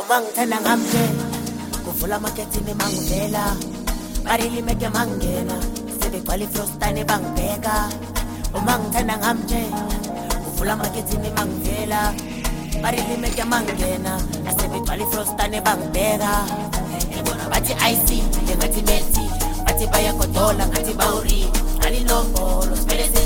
uma ngithena ngamke kuvula amakethini mangivela balilimeke mangena sebegcwala ifrostane bangibheka. Uma ngithanda ngamje kuvula amakethini mangivela balilimeke mangena sebegcwala ifrostane bangibheka. Ibona bathi ic njengathi meti bathi bayagodola ngathi bawuri alinombolo sibeleze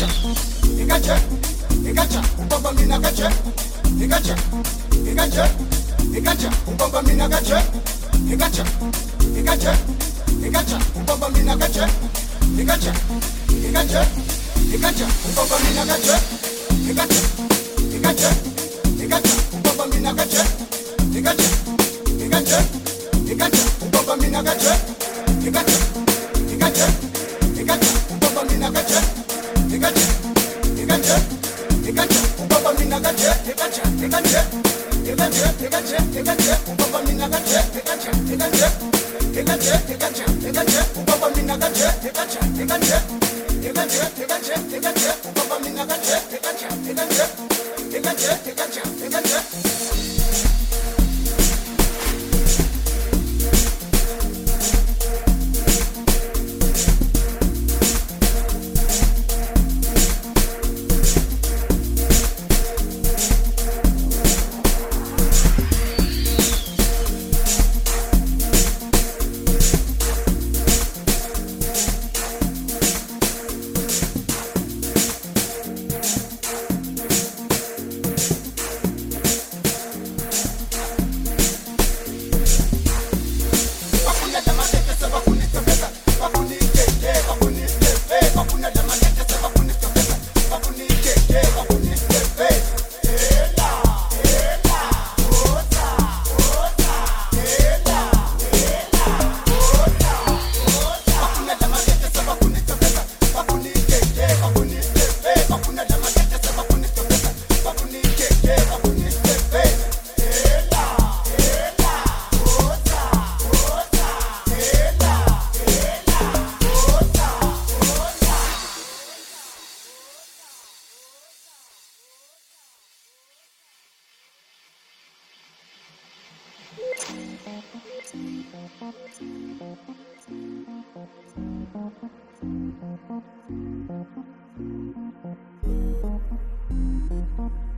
Ikache, ikache, ikacha, ubamba mina kache. Ikache, ikache, ikacha, ubamba mina kache. Ikache, ikache, ikacha, ubamba mina kache. Ikache, ikache, ikacha, ubamba mina kache. Ikache, ikache, ikacha, ubamba. Thank you.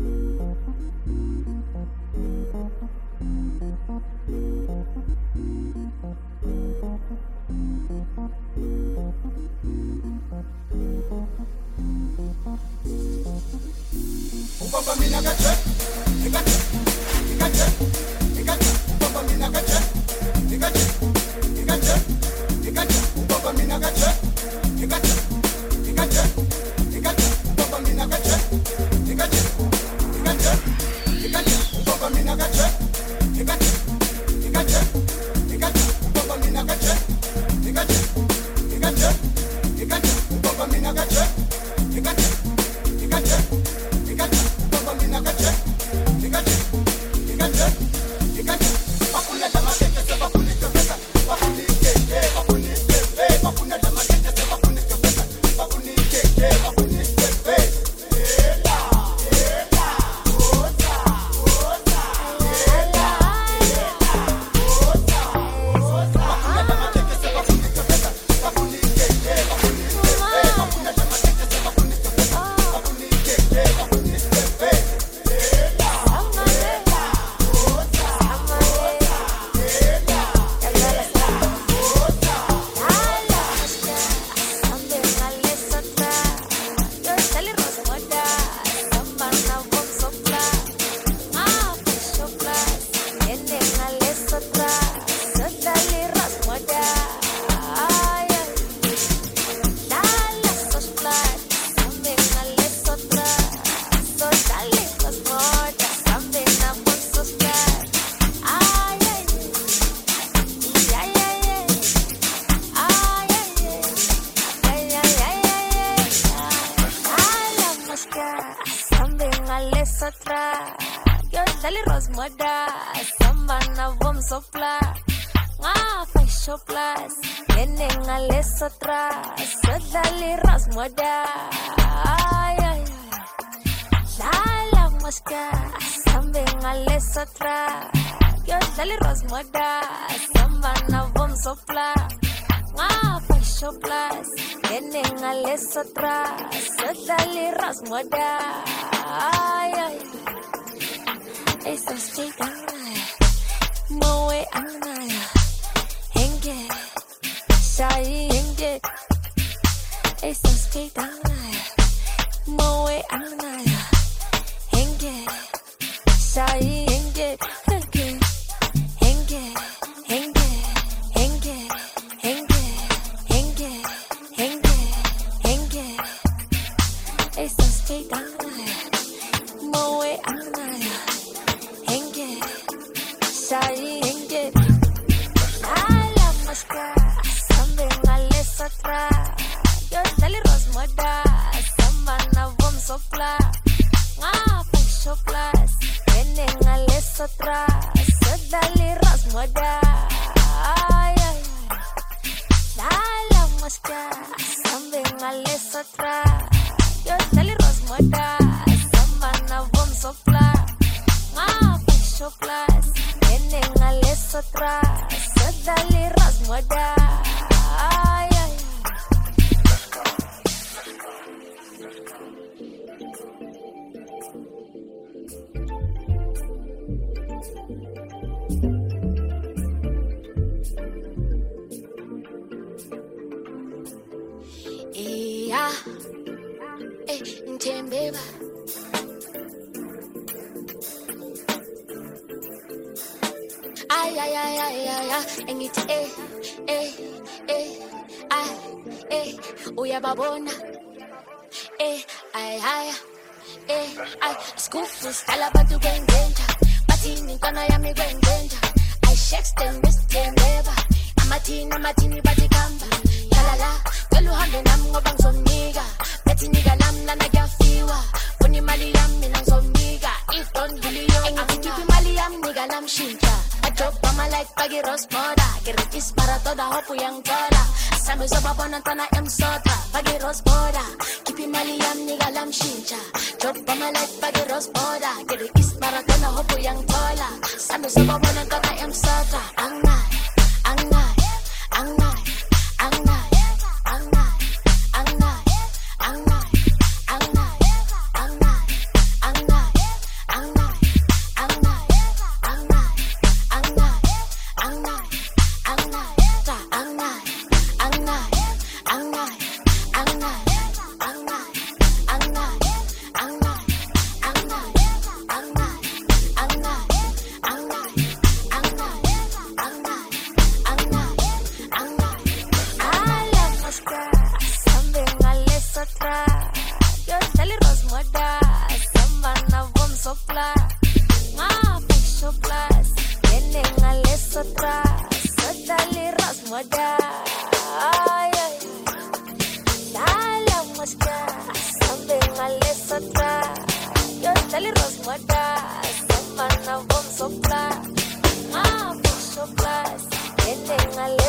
iya. Eh, e ngithembeba ayayayayaya engithi eh, eh, e e e a e uyababona. E ayaya e ay. Scoop style abantu gengenta I shake, stand, twist, stand, never. I'm a amathini intwana yami kwenzenja ayishexten wistendeva amathini amathini bathi kuhamba lalala cela uhambe nami ngoba ngizomnika bethi nika lami lana kuyafiwa. Funa imali yami mina ngizomnika if don't really yona imali yami nika namshintsha Mama like pagi roast moda Kirikis para toda hopu yang toda Sambil zoba bonan tona em sota Pagi roast moda Kipi mali yam niga lam shincha. Jod mama like pagi roast moda Kirikis para toda hopu yang tola Sambil zoba bonan tona em sota Ang nai, ang nai, tenga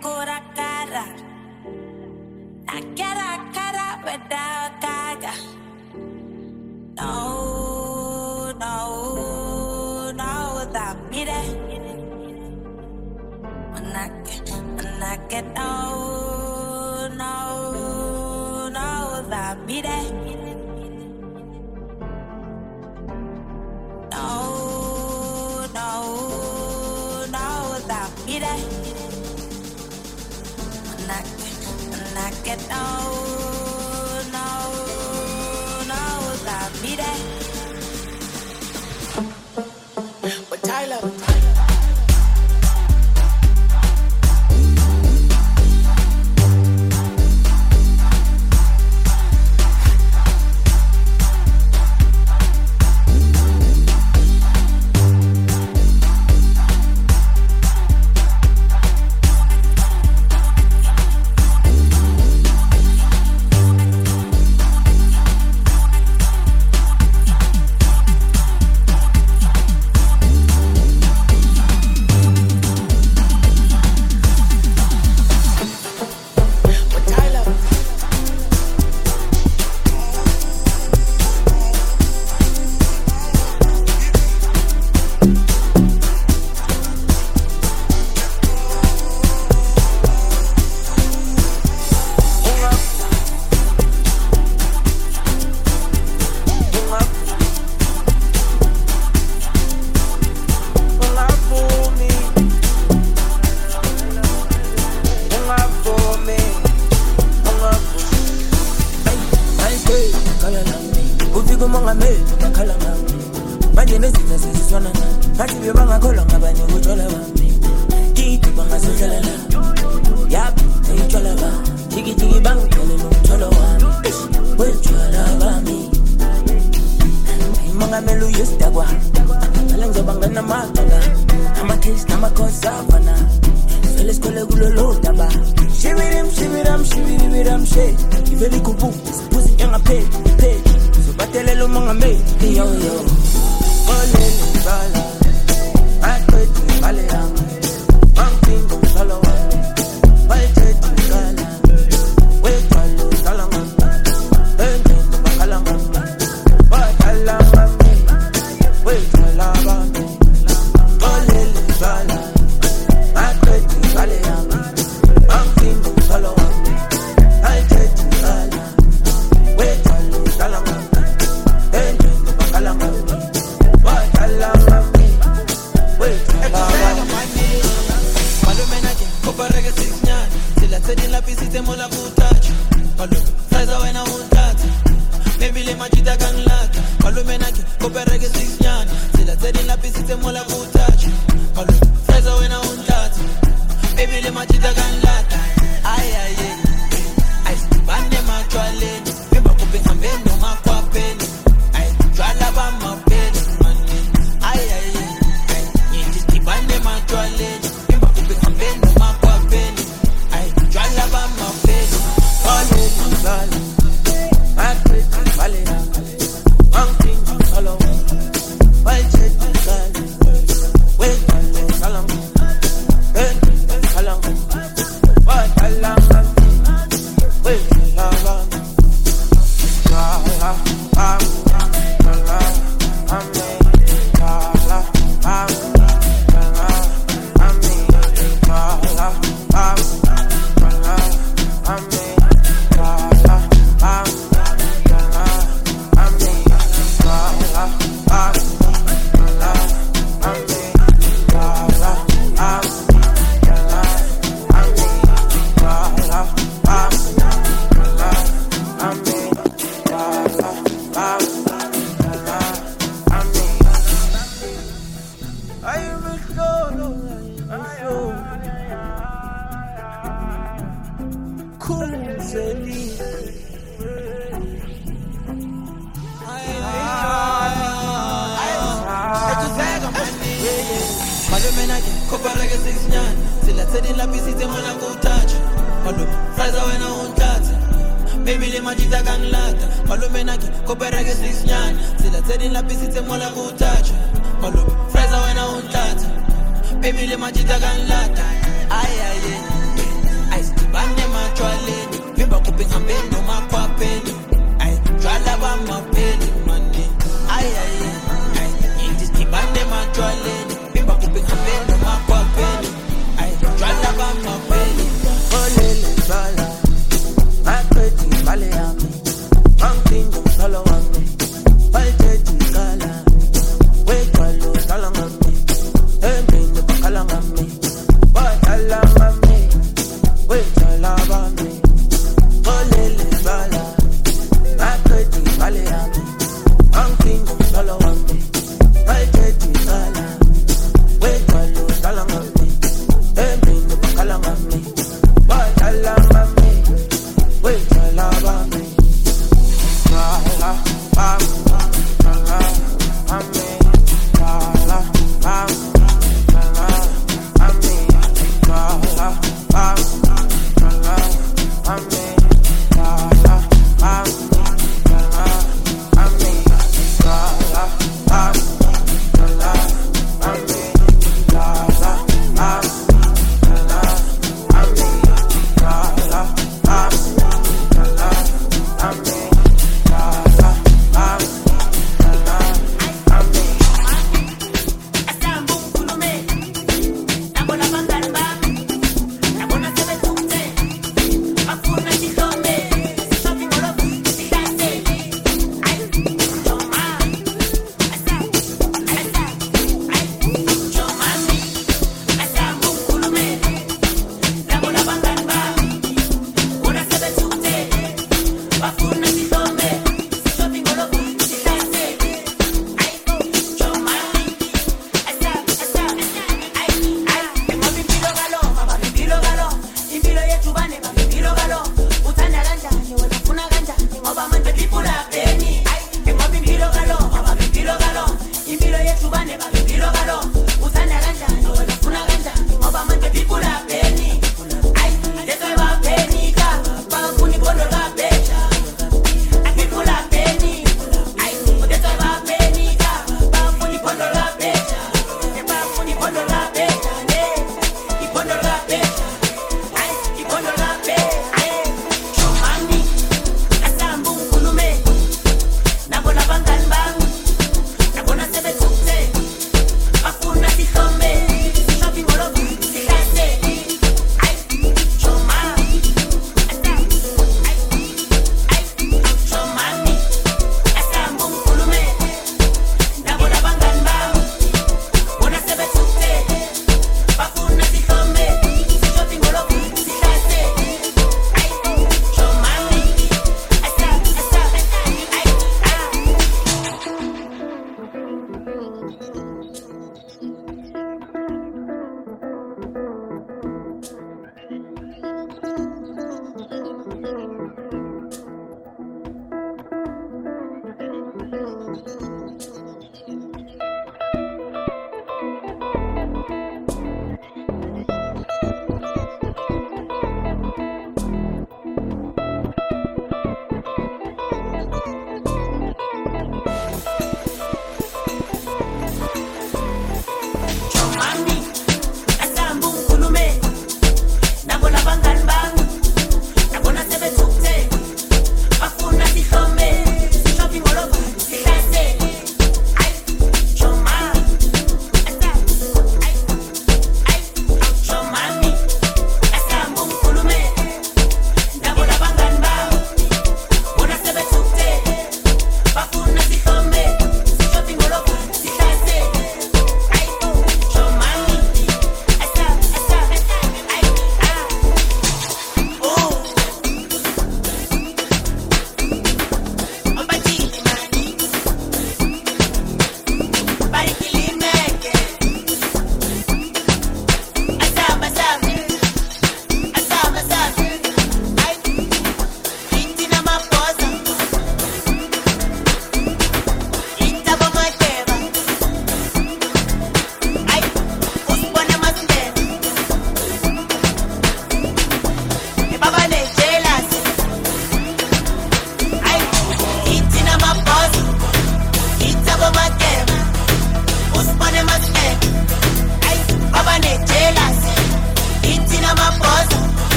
cura cara. Naquela cara vai dar caga. No, no, no, dá mire. When I get, when I get no. get out. Very good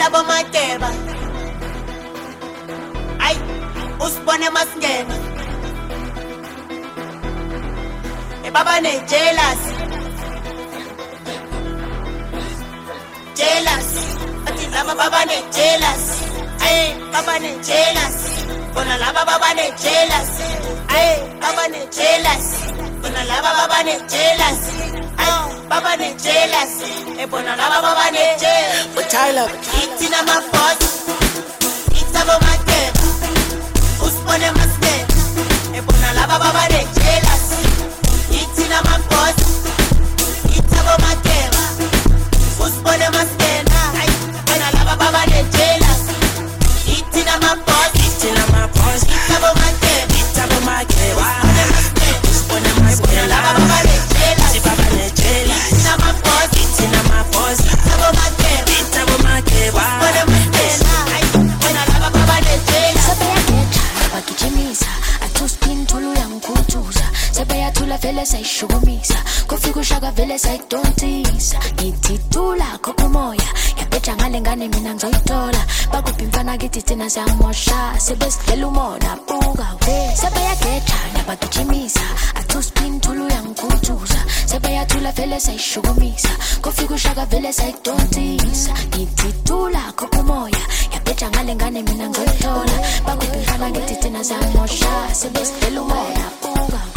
Tabo Makeba. Ay, usibone masingena. Ebaba ne jealous. Jealous. Athi laba baba ne jealous. Ay, baba ne jealous. Bona laba baba ne jealous. Ay, baba ne jealous. Bona laba baba ne jealous baba nejealousy ebona eh, laba baba nejealousy utyler ithina amafosi ithabo makeba usibone masnet ebona eh, laba baba nejealousy vile saishukumisa. Kofikusha vile saitontisa. Ngititula kokumoya yapeta ngalengane mina nzoyitola bakupimfana kithi thina siyamosha sebesilela umona buka we. Sebayaketha nabagijimisa atuspin tulu yangikhuthuza sebayathula vele sayishukumisa kofikusha vele sayitontisa ngititula kokumoya yapeta ngalengane mina nzoyitola bakupimfana kithi thina siyamosha sebesilela umona buka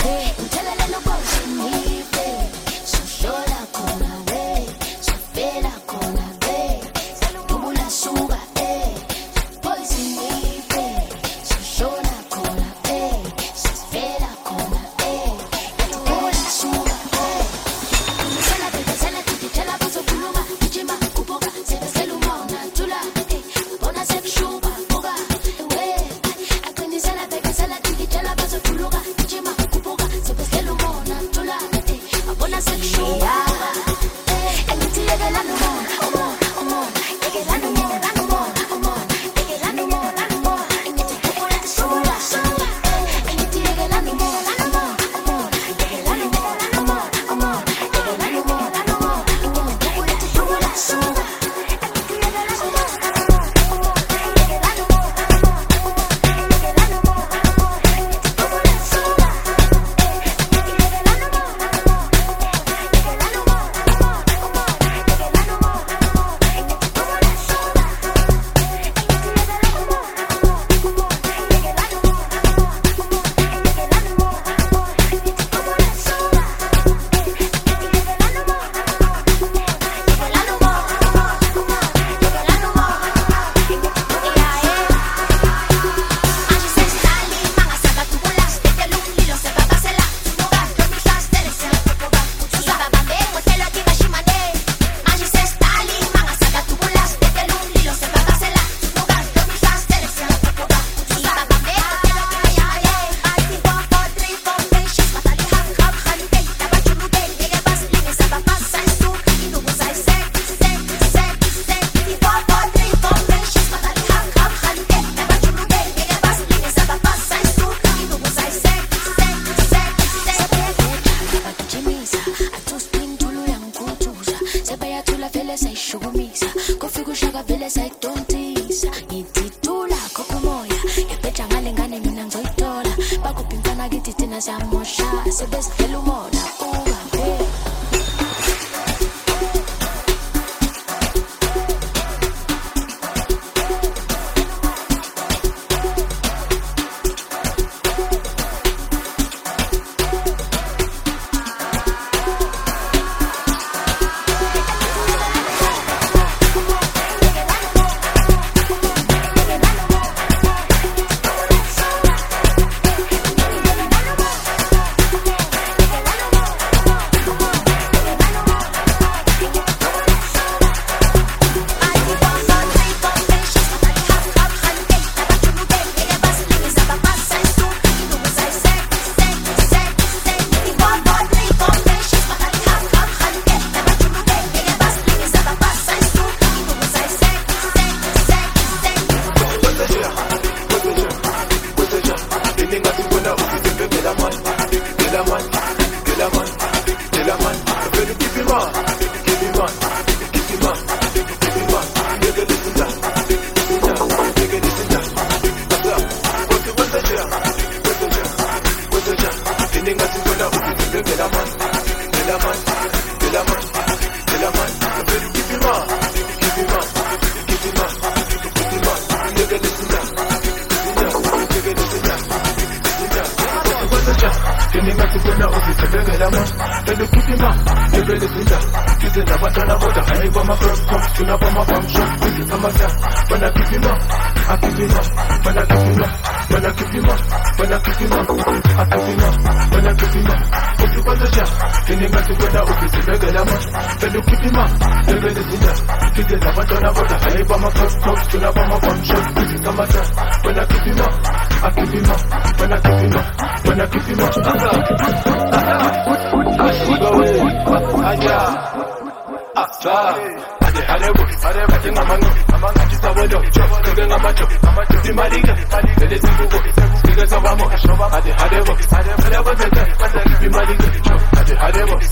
hadi hadi bak Hadi bak hadi bir mali çok Hadi hadi bak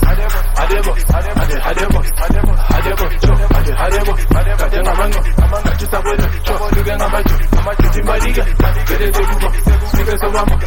Hadi bak hadi hadi bak Hadi bak çok Hadi hadi bak Kaçın aman aman kaçı sabırlı çok Lügen amacı amacı bir mali gel Gede de bu bak Sıkı sıvama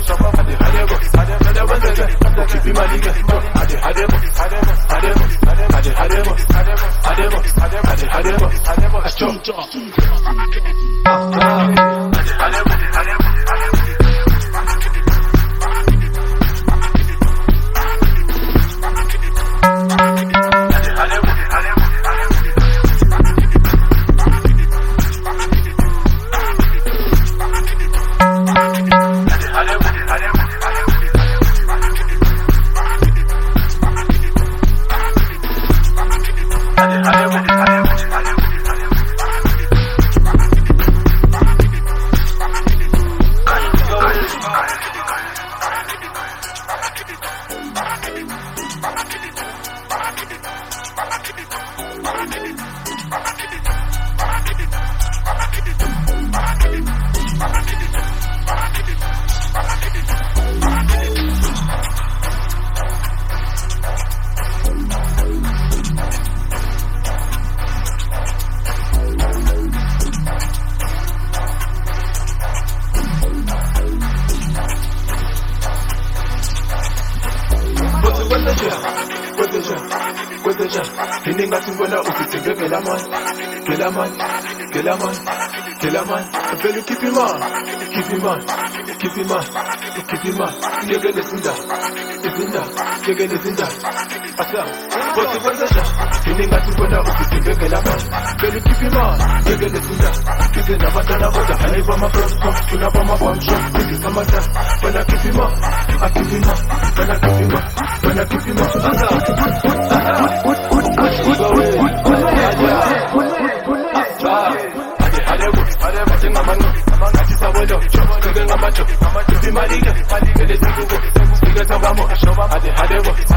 I pick him up, when I pick him up, when I pick him up. Ade, ade,